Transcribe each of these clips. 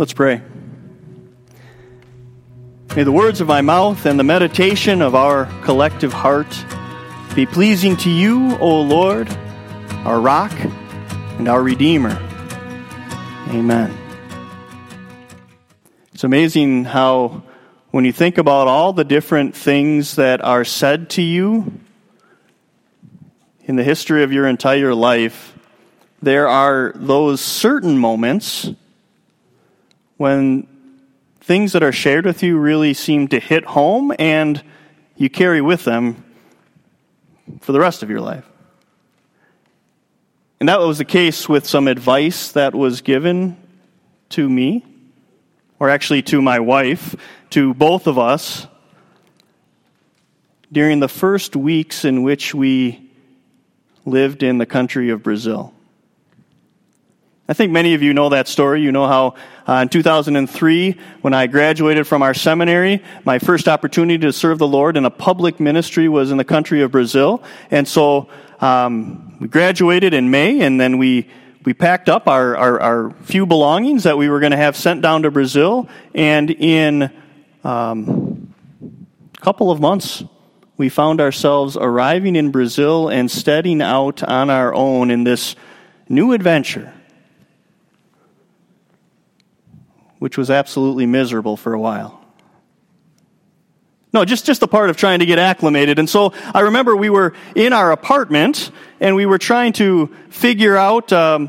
Let's pray. May the words of my mouth and the meditation of our collective heart be pleasing to you, O Lord, our rock and our Redeemer. Amen. It's amazing how, when you think about all the different things that are said to you in the history of your entire life, there are those certain moments when things that are shared with you really seem to hit home and you carry with them for the rest of your life. And that was the case with some advice that was given to me, or actually to my wife, to both of us, during the first weeks in which we lived in the country of Brazil. I think many of you know that story. You know how uh, in 2003, when I graduated from our seminary, my first opportunity to serve the Lord in a public ministry was in the country of Brazil. And so um, we graduated in May, and then we we packed up our, our, our few belongings that we were going to have sent down to Brazil. And in um, a couple of months, we found ourselves arriving in Brazil and setting out on our own in this new adventure. Which was absolutely miserable for a while. No, just, just the part of trying to get acclimated. And so I remember we were in our apartment and we were trying to figure out um,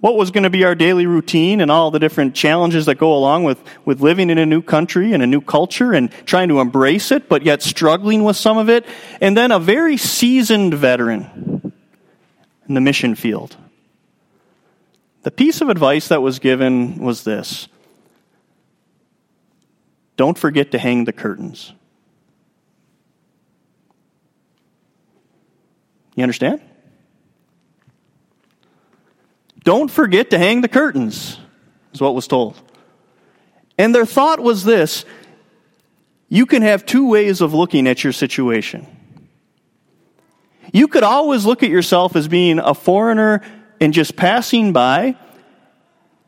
what was going to be our daily routine and all the different challenges that go along with, with living in a new country and a new culture and trying to embrace it, but yet struggling with some of it. And then a very seasoned veteran in the mission field the piece of advice that was given was this Don't forget to hang the curtains. You understand? Don't forget to hang the curtains, is what was told. And their thought was this you can have two ways of looking at your situation. You could always look at yourself as being a foreigner and just passing by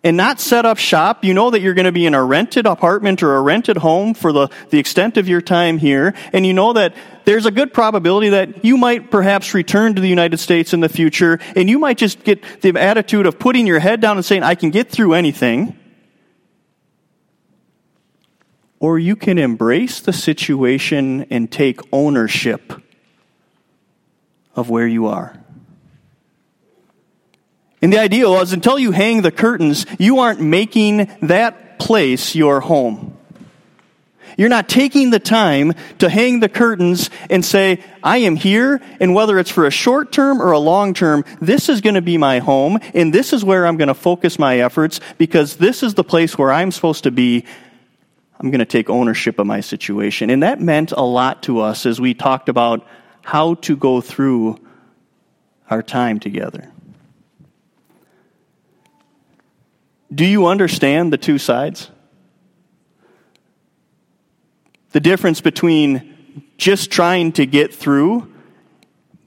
and not set up shop. You know that you're going to be in a rented apartment or a rented home for the, the extent of your time here. And you know that there's a good probability that you might perhaps return to the United States in the future. And you might just get the attitude of putting your head down and saying, I can get through anything. Or you can embrace the situation and take ownership of where you are. And the idea was until you hang the curtains, you aren't making that place your home. You're not taking the time to hang the curtains and say, I am here, and whether it's for a short term or a long term, this is going to be my home, and this is where I'm going to focus my efforts because this is the place where I'm supposed to be. I'm going to take ownership of my situation. And that meant a lot to us as we talked about how to go through our time together. Do you understand the two sides? The difference between just trying to get through,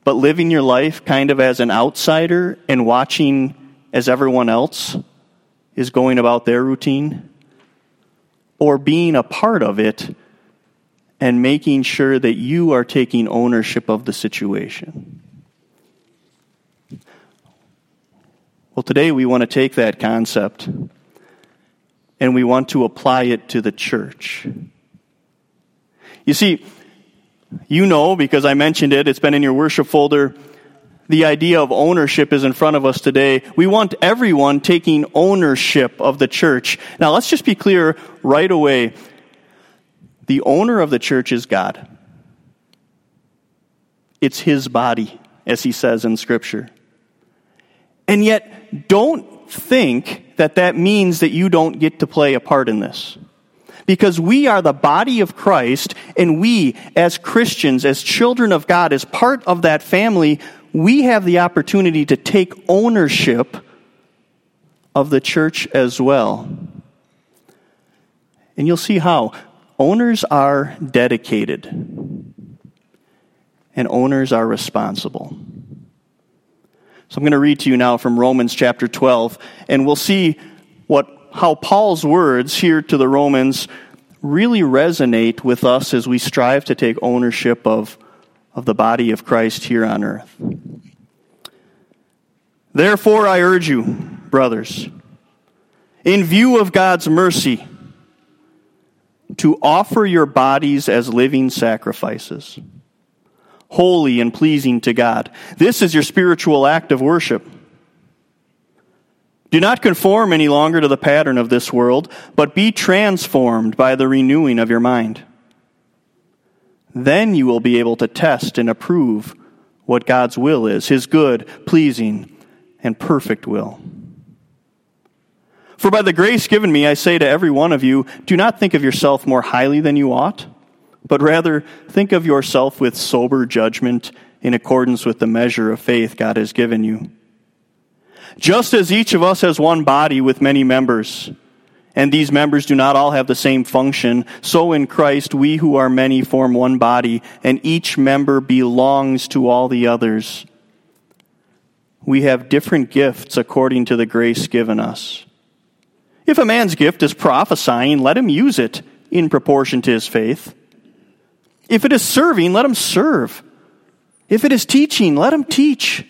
but living your life kind of as an outsider and watching as everyone else is going about their routine, or being a part of it and making sure that you are taking ownership of the situation. Well, today we want to take that concept and we want to apply it to the church. You see, you know, because I mentioned it, it's been in your worship folder. The idea of ownership is in front of us today. We want everyone taking ownership of the church. Now, let's just be clear right away. The owner of the church is God. It's his body, as he says in Scripture. And yet, don't think that that means that you don't get to play a part in this. Because we are the body of Christ, and we, as Christians, as children of God, as part of that family, we have the opportunity to take ownership of the church as well. And you'll see how. Owners are dedicated, and owners are responsible. So I'm going to read to you now from Romans chapter 12, and we'll see what how Paul's words here to the Romans really resonate with us as we strive to take ownership of, of the body of Christ here on earth. Therefore, I urge you, brothers, in view of God's mercy, to offer your bodies as living sacrifices, holy and pleasing to God. This is your spiritual act of worship. Do not conform any longer to the pattern of this world, but be transformed by the renewing of your mind. Then you will be able to test and approve what God's will is, his good, pleasing, and perfect will. For by the grace given me, I say to every one of you, do not think of yourself more highly than you ought, but rather think of yourself with sober judgment in accordance with the measure of faith God has given you. Just as each of us has one body with many members, and these members do not all have the same function, so in Christ we who are many form one body, and each member belongs to all the others. We have different gifts according to the grace given us. If a man's gift is prophesying, let him use it in proportion to his faith. If it is serving, let him serve. If it is teaching, let him teach.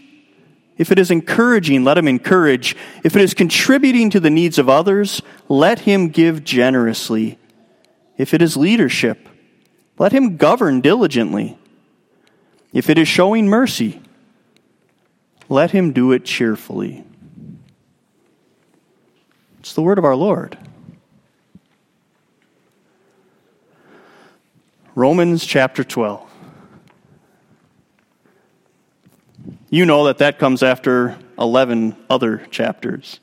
If it is encouraging, let him encourage. If it is contributing to the needs of others, let him give generously. If it is leadership, let him govern diligently. If it is showing mercy, let him do it cheerfully. It's the word of our Lord. Romans chapter 12. You know that that comes after 11 other chapters.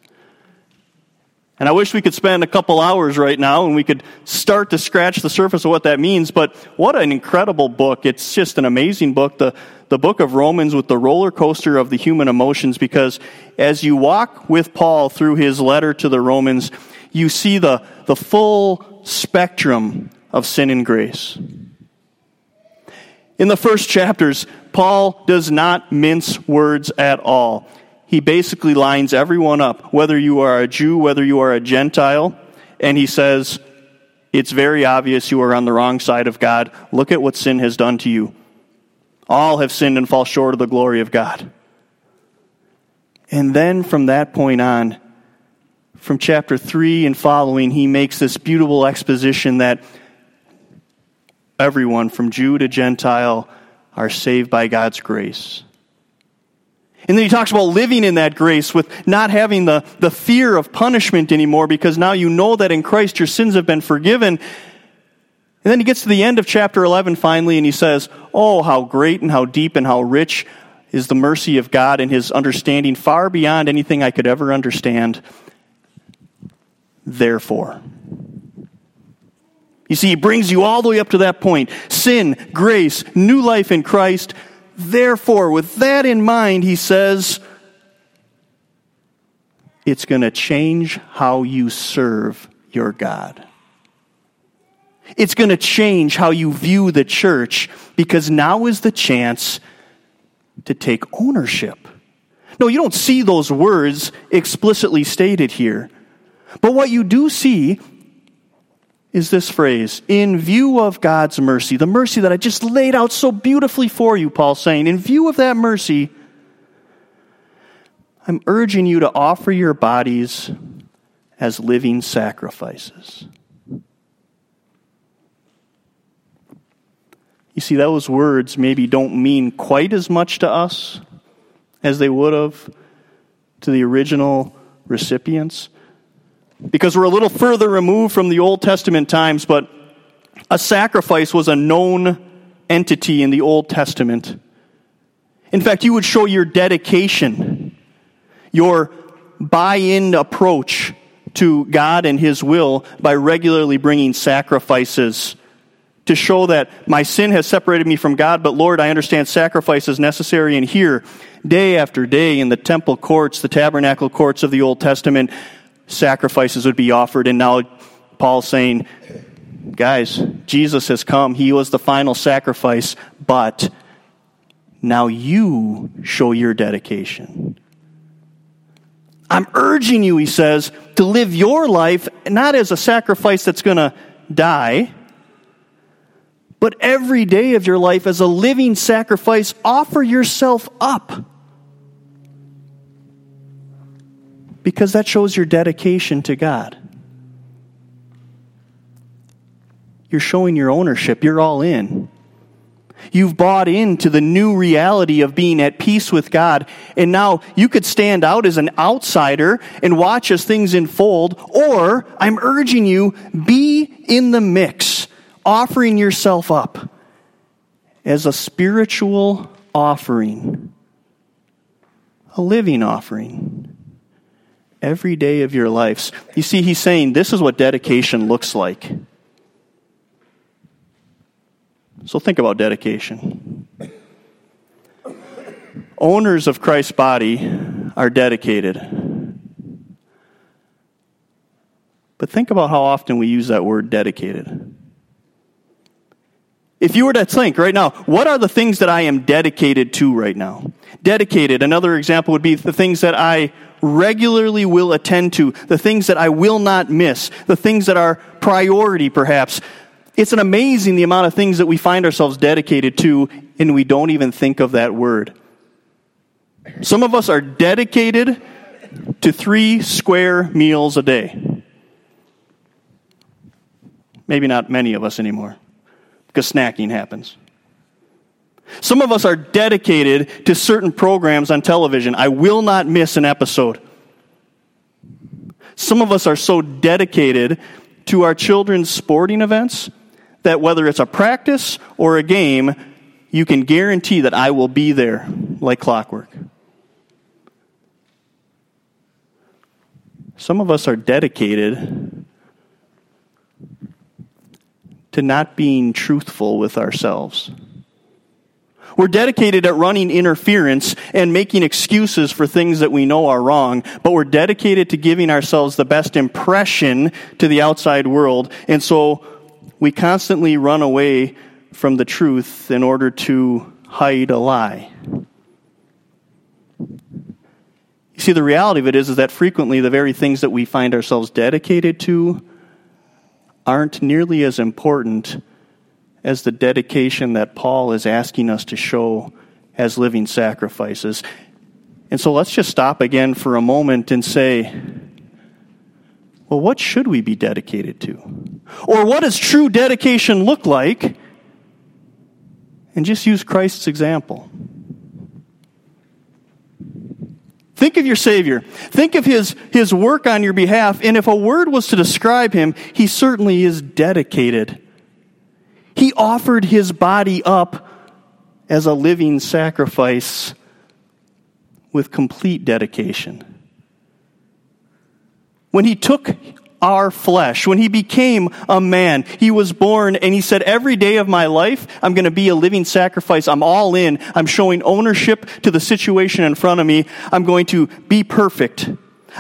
And I wish we could spend a couple hours right now and we could start to scratch the surface of what that means. But what an incredible book. It's just an amazing book, the, the book of Romans with the roller coaster of the human emotions, because as you walk with Paul through his letter to the Romans, you see the, the full spectrum of sin and grace. In the first chapters, Paul does not mince words at all. He basically lines everyone up, whether you are a Jew, whether you are a Gentile, and he says, It's very obvious you are on the wrong side of God. Look at what sin has done to you. All have sinned and fall short of the glory of God. And then from that point on, from chapter 3 and following, he makes this beautiful exposition that everyone, from Jew to Gentile, are saved by God's grace. And then he talks about living in that grace with not having the, the fear of punishment anymore because now you know that in Christ your sins have been forgiven. And then he gets to the end of chapter 11 finally and he says, Oh, how great and how deep and how rich is the mercy of God and his understanding far beyond anything I could ever understand. Therefore, you see, he brings you all the way up to that point sin, grace, new life in Christ. Therefore, with that in mind, he says, it's going to change how you serve your God. It's going to change how you view the church because now is the chance to take ownership. No, you don't see those words explicitly stated here. But what you do see is this phrase in view of God's mercy, the mercy that I just laid out so beautifully for you, Paul's saying, in view of that mercy, I'm urging you to offer your bodies as living sacrifices. You see, those words maybe don't mean quite as much to us as they would have to the original recipients because we're a little further removed from the Old Testament times, but a sacrifice was a known entity in the Old Testament. In fact, you would show your dedication, your buy in approach to God and His will by regularly bringing sacrifices to show that my sin has separated me from God, but Lord, I understand sacrifice is necessary. And here, day after day in the temple courts, the tabernacle courts of the Old Testament, sacrifices would be offered. And now Paul's saying, guys, Jesus has come. He was the final sacrifice, but now you show your dedication. I'm urging you, he says, to live your life not as a sacrifice that's going to die, but every day of your life as a living sacrifice, offer yourself up. Because that shows your dedication to God. You're showing your ownership, you're all in. You've bought into the new reality of being at peace with God. And now you could stand out as an outsider and watch as things unfold. Or I'm urging you, be in the mix, offering yourself up as a spiritual offering, a living offering every day of your lives. You see, he's saying this is what dedication looks like. So think about dedication. Owners of Christ's body are dedicated. But think about how often we use that word dedicated. If you were to think right now, what are the things that I am dedicated to right now? Dedicated, another example would be the things that I regularly will attend to, the things that I will not miss, the things that are priority perhaps, it's an amazing the amount of things that we find ourselves dedicated to, and we don't even think of that word. Some of us are dedicated to three square meals a day. Maybe not many of us anymore, because snacking happens. Some of us are dedicated to certain programs on television. I will not miss an episode. Some of us are so dedicated to our children's sporting events that whether it's a practice or a game, you can guarantee that I will be there like clockwork. Some of us are dedicated to not being truthful with ourselves. We're dedicated at running interference and making excuses for things that we know are wrong, but we're dedicated to giving ourselves the best impression to the outside world. And so we constantly run away from the truth in order to hide a lie. You see, the reality of it is, is that frequently the very things that we find ourselves dedicated to aren't nearly as important as the dedication that Paul is asking us to show as living sacrifices. And so let's just stop again for a moment and say, well, what should we be dedicated to? Or what does true dedication look like? And just use Christ's example. Think of your Savior. Think of his, his work on your behalf. And if a word was to describe him, he certainly is dedicated. He offered his body up as a living sacrifice with complete dedication when he took our flesh, when he became a man, he was born and he said, Every day of my life, I'm going to be a living sacrifice. I'm all in. I'm showing ownership to the situation in front of me. I'm going to be perfect.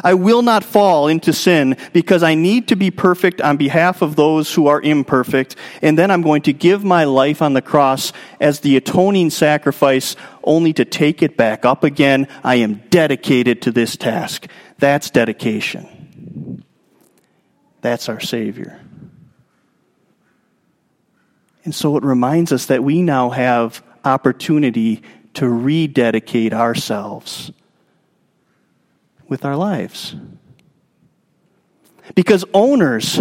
I will not fall into sin because I need to be perfect on behalf of those who are imperfect. And then I'm going to give my life on the cross as the atoning sacrifice only to take it back up again. I am dedicated to this task. That's dedication. That's our Savior. And so it reminds us that we now have opportunity to rededicate ourselves with our lives. Because owners,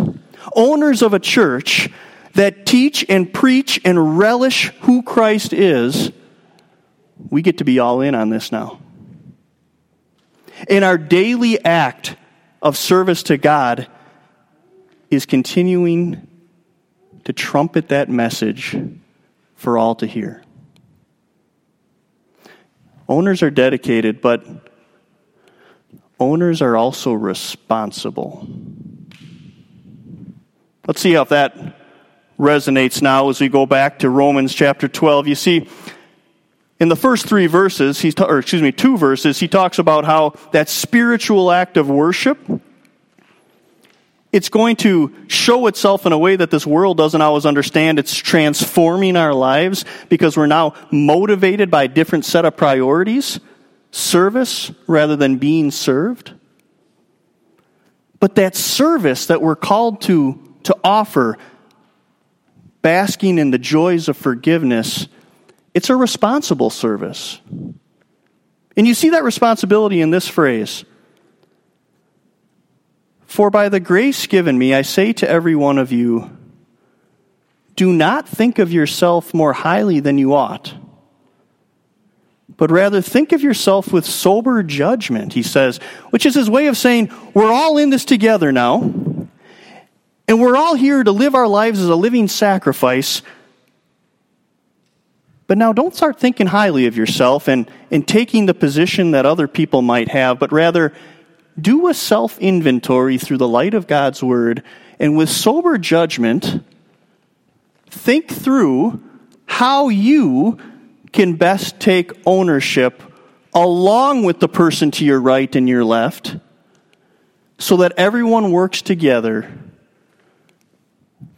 owners of a church that teach and preach and relish who Christ is, we get to be all in on this now. In our daily act of service to God, is continuing to trumpet that message for all to hear. Owners are dedicated, but owners are also responsible. Let's see how that resonates now as we go back to Romans chapter 12. You see, in the first three verses, he's or excuse me, two verses, he talks about how that spiritual act of worship it's going to show itself in a way that this world doesn't always understand. It's transforming our lives because we're now motivated by a different set of priorities, service rather than being served. But that service that we're called to, to offer, basking in the joys of forgiveness, it's a responsible service. And you see that responsibility in this phrase. For by the grace given me, I say to every one of you, do not think of yourself more highly than you ought, but rather think of yourself with sober judgment, he says, which is his way of saying, we're all in this together now, and we're all here to live our lives as a living sacrifice. But now don't start thinking highly of yourself and, and taking the position that other people might have, but rather do a self inventory through the light of God's Word, and with sober judgment, think through how you can best take ownership along with the person to your right and your left so that everyone works together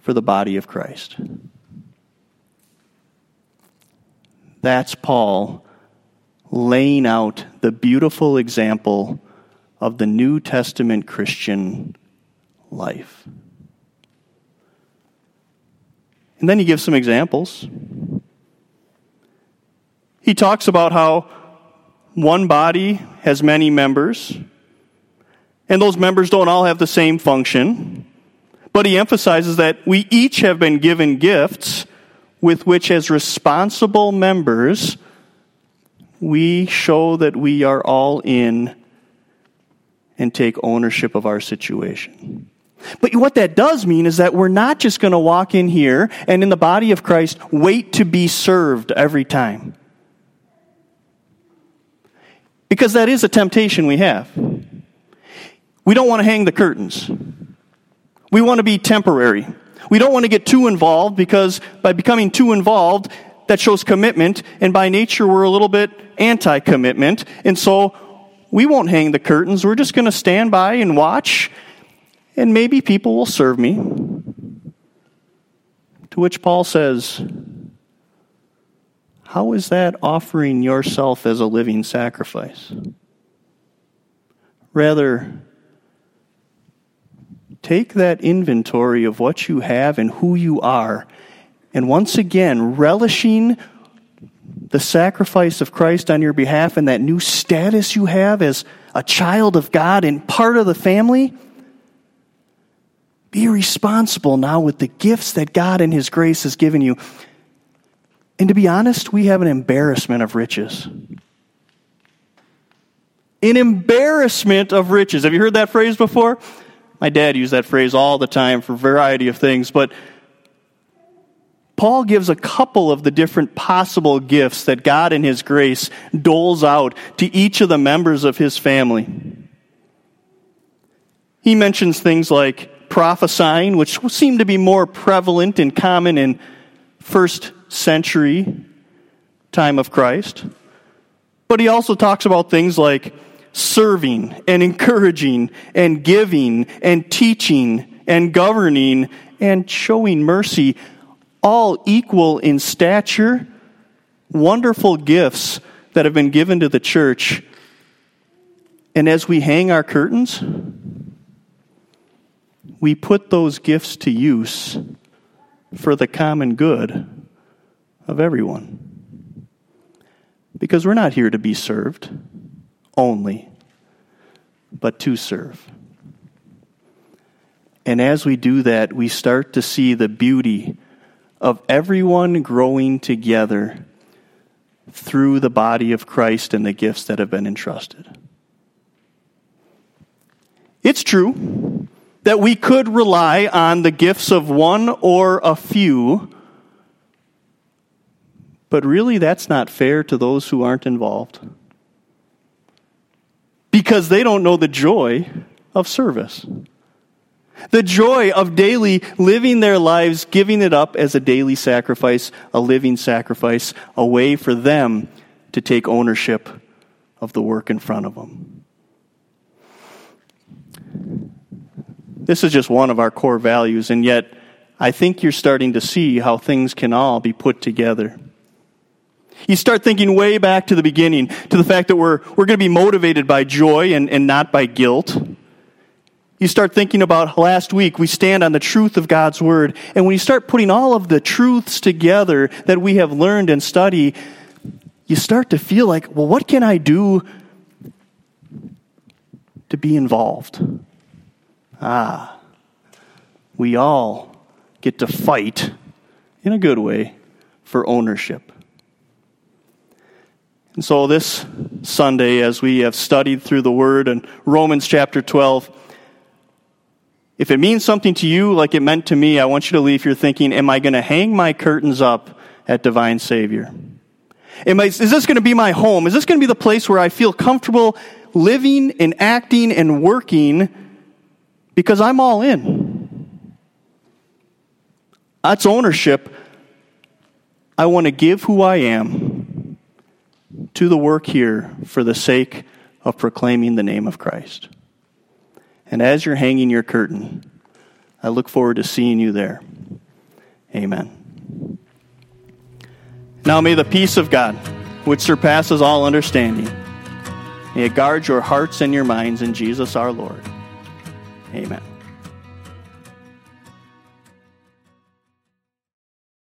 for the body of Christ. That's Paul laying out the beautiful example of the New Testament Christian life. And then he gives some examples. He talks about how one body has many members, and those members don't all have the same function. But he emphasizes that we each have been given gifts with which, as responsible members, we show that we are all in and take ownership of our situation. But what that does mean is that we're not just going to walk in here and in the body of Christ wait to be served every time. Because that is a temptation we have. We don't want to hang the curtains. We want to be temporary. We don't want to get too involved because by becoming too involved, that shows commitment, and by nature, we're a little bit anti commitment. And so we won't hang the curtains. We're just going to stand by and watch, and maybe people will serve me. To which Paul says, How is that offering yourself as a living sacrifice? Rather, take that inventory of what you have and who you are, and once again, relishing the sacrifice of Christ on your behalf and that new status you have as a child of God and part of the family, be responsible now with the gifts that God in His grace has given you. And to be honest, we have an embarrassment of riches. An embarrassment of riches. Have you heard that phrase before? My dad used that phrase all the time for a variety of things, but Paul gives a couple of the different possible gifts that God in His grace doles out to each of the members of His family. He mentions things like prophesying, which seem to be more prevalent and common in first century time of Christ. But he also talks about things like serving and encouraging and giving and teaching and governing and showing mercy all equal in stature, wonderful gifts that have been given to the church. And as we hang our curtains, we put those gifts to use for the common good of everyone. Because we're not here to be served only, but to serve. And as we do that, we start to see the beauty of everyone growing together through the body of Christ and the gifts that have been entrusted. It's true that we could rely on the gifts of one or a few, but really that's not fair to those who aren't involved because they don't know the joy of service. The joy of daily living their lives, giving it up as a daily sacrifice, a living sacrifice, a way for them to take ownership of the work in front of them. This is just one of our core values, and yet I think you're starting to see how things can all be put together. You start thinking way back to the beginning, to the fact that we're, we're going to be motivated by joy and, and not by guilt. You start thinking about last week, we stand on the truth of God's Word. And when you start putting all of the truths together that we have learned and studied, you start to feel like, well, what can I do to be involved? Ah, we all get to fight in a good way for ownership. And so, this Sunday, as we have studied through the Word and Romans chapter 12, if it means something to you like it meant to me, I want you to leave here thinking, Am I going to hang my curtains up at Divine Savior? Am I, is this going to be my home? Is this going to be the place where I feel comfortable living and acting and working because I'm all in? That's ownership. I want to give who I am to the work here for the sake of proclaiming the name of Christ. And as you're hanging your curtain, I look forward to seeing you there. Amen. Now may the peace of God, which surpasses all understanding, may it guard your hearts and your minds in Jesus our Lord. Amen.